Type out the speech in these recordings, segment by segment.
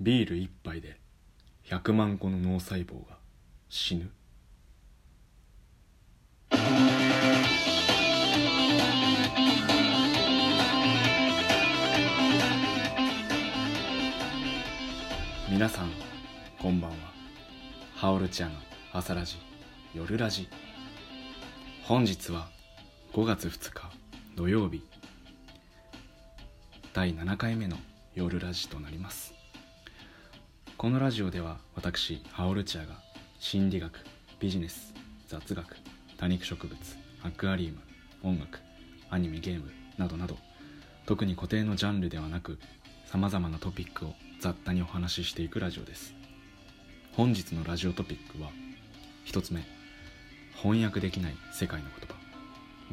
ビール一杯で100万個の脳細胞が死ぬ。皆さんこんばんは。ハオルチアの朝ラジ夜ラジ。本日は5月2日土曜日。第7回目の夜ラジとなります。このラジオでは私ハオルチアが心理学ビジネス雑学多肉植物アクアリウム音楽アニメゲームなどなど特に固定のジャンルではなくさまざまなトピックを雑多にお話ししていくラジオです。本日のラジオトピックは1つ目翻訳できない世界の言葉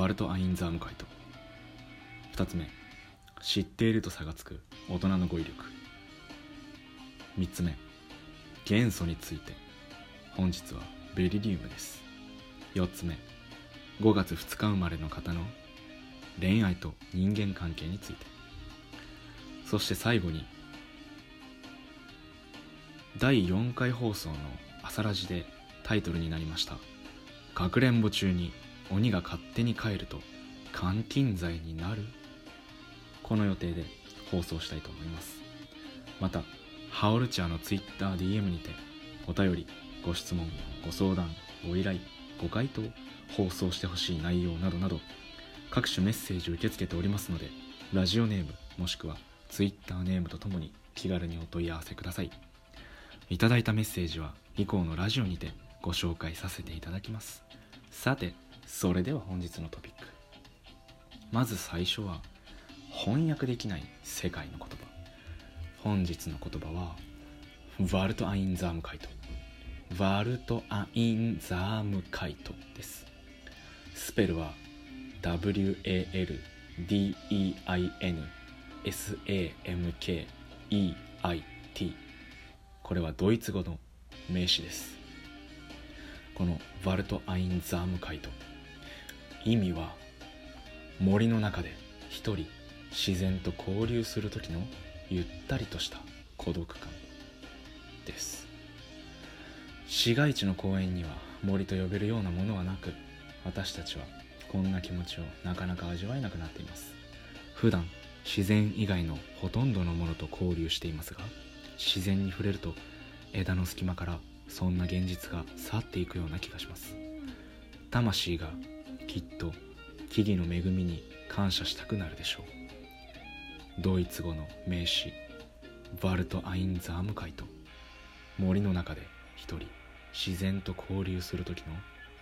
バルト・アインザーム会と。2つ目知っていると差がつく大人の語彙力。3つ目。元素について。本日はベリリウムです。4つ目。5月2日生まれの方の恋愛と人間関係について。そして最後に第4回放送の朝ラジでタイトルになりました「かくれんぼ中に鬼が勝手に帰ると監禁罪になる」この予定で放送したいと思います。またハオルチャーの TwitterDM にてお便りご質問ご相談ご依頼ご回答放送してほしい内容などなど各種メッセージを受け付けておりますのでラジオネームもしくは Twitter ネームとともに気軽にお問い合わせください。いただいたメッセージは以降のラジオにてご紹介させていただきます。さてそれでは本日のトピック。まず最初は翻訳できない世界の言葉。本日の言葉はワルト・アインザーム回答ワルト・アインザーム回答です。スペルは WALDEINSAMKEIT これはドイツ語の名詞です。このワルト・アインザーム回答意味は森の中で一人自然と交流する時のゆったりとした孤独感です。市街地の公園には森と呼べるようなものはなく私たちはこんな気持ちをなかなか味わえなくなっています。普段自然以外のほとんどのものと交流していますが自然に触れると枝の隙間からそんな現実が去っていくような気がします。魂がきっと木々の恵みに感謝したくなるでしょう。ドイツ語の名詞バルト・アインザーム会と森の中で一人自然と交流する時の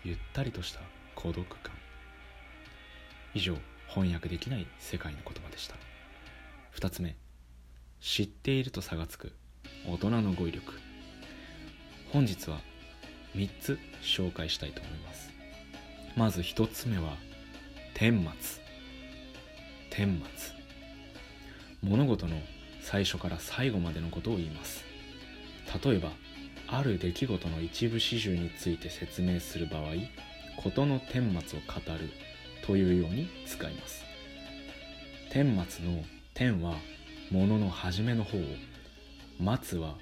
ゆったりとした孤独感。以上翻訳できない世界の言葉でした。2つ目知っていると差がつく大人の語彙力。本日は3つ紹介したいと思います。まず1つ目は顛末。顛末。物事の最初から最後までのことを言います。例えばある出来事の一部始終について説明する場合事の顛末を語るというように使います。顛末の天は物の始めの方を末は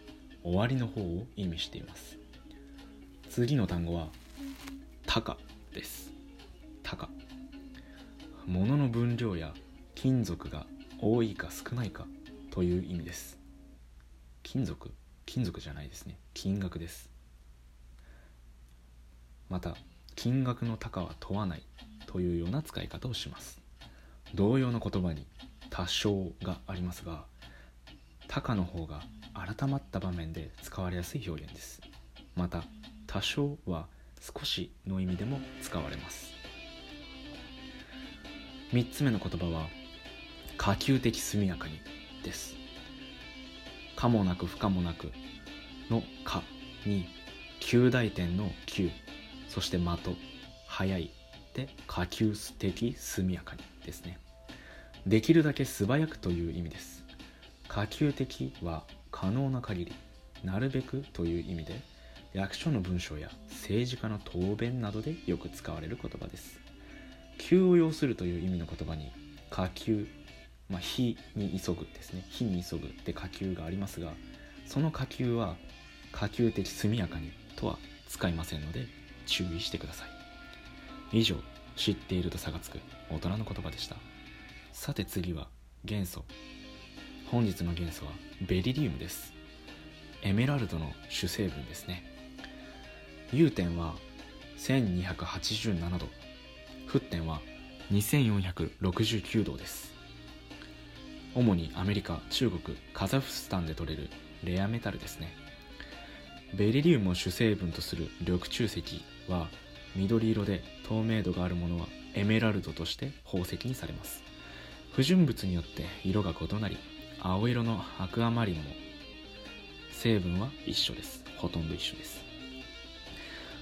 終わりの方を意味しています。次の単語は高です。高物の分量や金属が多いか少ないかという意味です。金属？金属じゃないですね。金額です。また金額の高は問わないというような使い方をします。同様の言葉に多少がありますが高の方が改まった場面で使われやすい表現です。また多少は少しの意味でも使われます。3つ目の言葉は可及的速やかにです。可もなく不可もなくの可に旧大点の旧そして的早いで可及的速やかにですね。できるだけ素早くという意味です。可及的は可能な限りなるべくという意味で役所の文章や政治家の答弁などでよく使われる言葉です。急を要するという意味の言葉に可及まあ、火に急ぐですね。火に急ぐって下級がありますがその火球は可及的速やかにとは使いませんので注意してください。以上知っていると差がつく大人の言葉でした。さて次は元素。本日の元素はベリリウムです。エメラルドの主成分ですね。融点は1287度。沸点は2469度です。主にアメリカ中国カザフスタンで取れるレアメタルですね。ベリリウムを主成分とする緑中石は緑色で透明度があるものはエメラルドとして宝石にされます。不純物によって色が異なり青色のアクアマリンも成分は一緒です。ほとんど一緒です。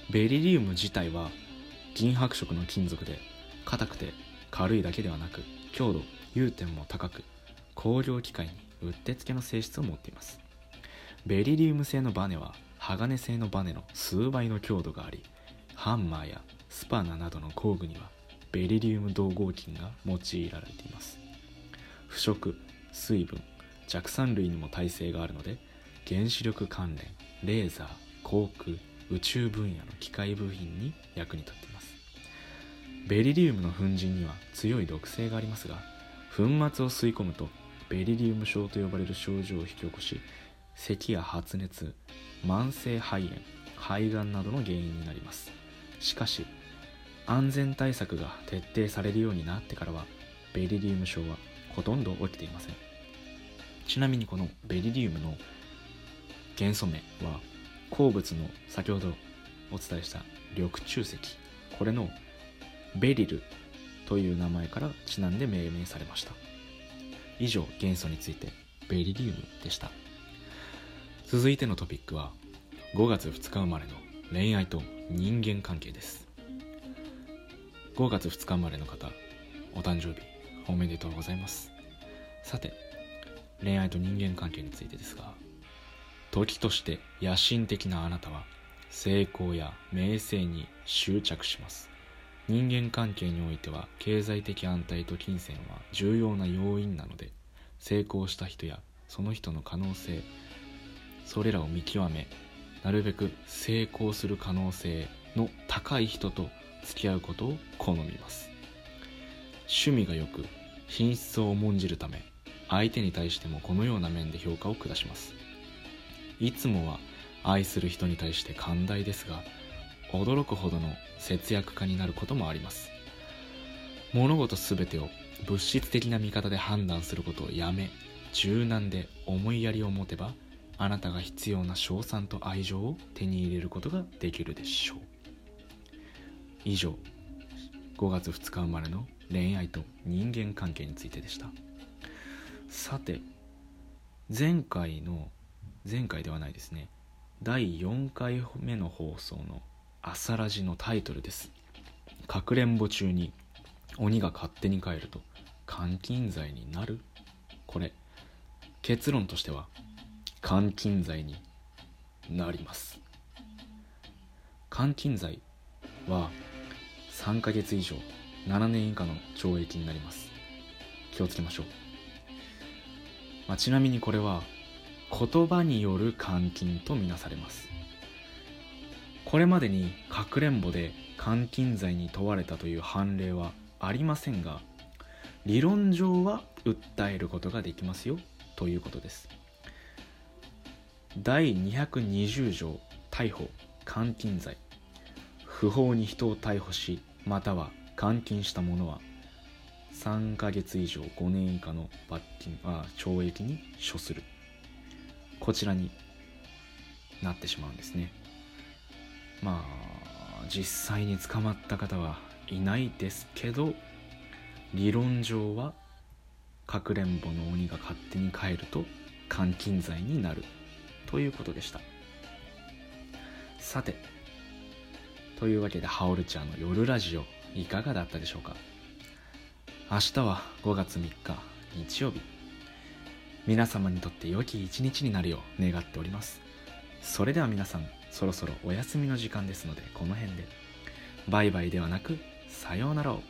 ベリリウム自体は銀白色の金属で硬くて軽いだけではなく強度融点も高く工業機械にうってつけの性質を持っています。ベリリウム製のバネは鋼製のバネの数倍の強度がありハンマーやスパナなどの工具にはベリリウム導合金が用いられています。腐食水分弱酸類にも耐性があるので原子力関連レーザー航空宇宙分野の機械部品に役に立っています。ベリリウムの粉塵には強い毒性がありますが粉末を吸い込むとベリリウム症と呼ばれる症状を引き起こし咳や発熱慢性肺炎肺がんなどの原因になります。しかし安全対策が徹底されるようになってからはベリリウム症はほとんど起きていません。ちなみにこのベリリウムの元素名は鉱物の先ほどお伝えした緑中石。これのベリルという名前からちなんで命名されました。以上元素についてベリリウムでした。続いてのトピックは5月2日生まれの恋愛と人間関係です。5月2日生まれの方お誕生日おめでとうございます。さて恋愛と人間関係についてですが時として野心的なあなたは成功や名声に執着します。人間関係においては経済的安泰と金銭は重要な要因なので成功した人やその人の可能性それらを見極めなるべく成功する可能性の高い人と付き合うことを好みます。趣味が良く品質を重んじるため相手に対してもこのような面で評価を下します。いつもは愛する人に対して寛大ですが驚くほどの節約家になることもあります。物事全てを物質的な見方で判断することをやめ柔軟で思いやりを持てばあなたが必要な賞賛と愛情を手に入れることができるでしょう。以上5月2日生まれの恋愛と人間関係についてでした。さて前回の前回ではないですね。第4回目の放送の「朝ラジ」のタイトルです。かくれんぼ中に鬼が勝手に帰ると監禁罪になる。これ結論としては監禁罪になります。監禁罪は3ヶ月以上7年以下の懲役になります。気をつけましょう、まあ、ちなみにこれは言葉による監禁とみなされます。これまでにかくれんぼで監禁罪に問われたという判例はありませんが理論上は訴えることができますよということです。第220条逮捕監禁罪。不法に人を逮捕しまたは監禁した者は3ヶ月以上5年以下の罰金あ懲役に処する。こちらになってしまうんですね。まあ実際に捕まった方はいないですけど理論上はかくれんぼの鬼が勝手に帰ると監禁罪になるということでした。さてというわけでハオルチャーの夜ラジオいかがだったでしょうか？明日は5月3日日曜日。皆様にとって良き一日になるよう願っております。それでは皆さんそろそろお休みの時間ですのでこの辺で。バイバイではなくさようならを。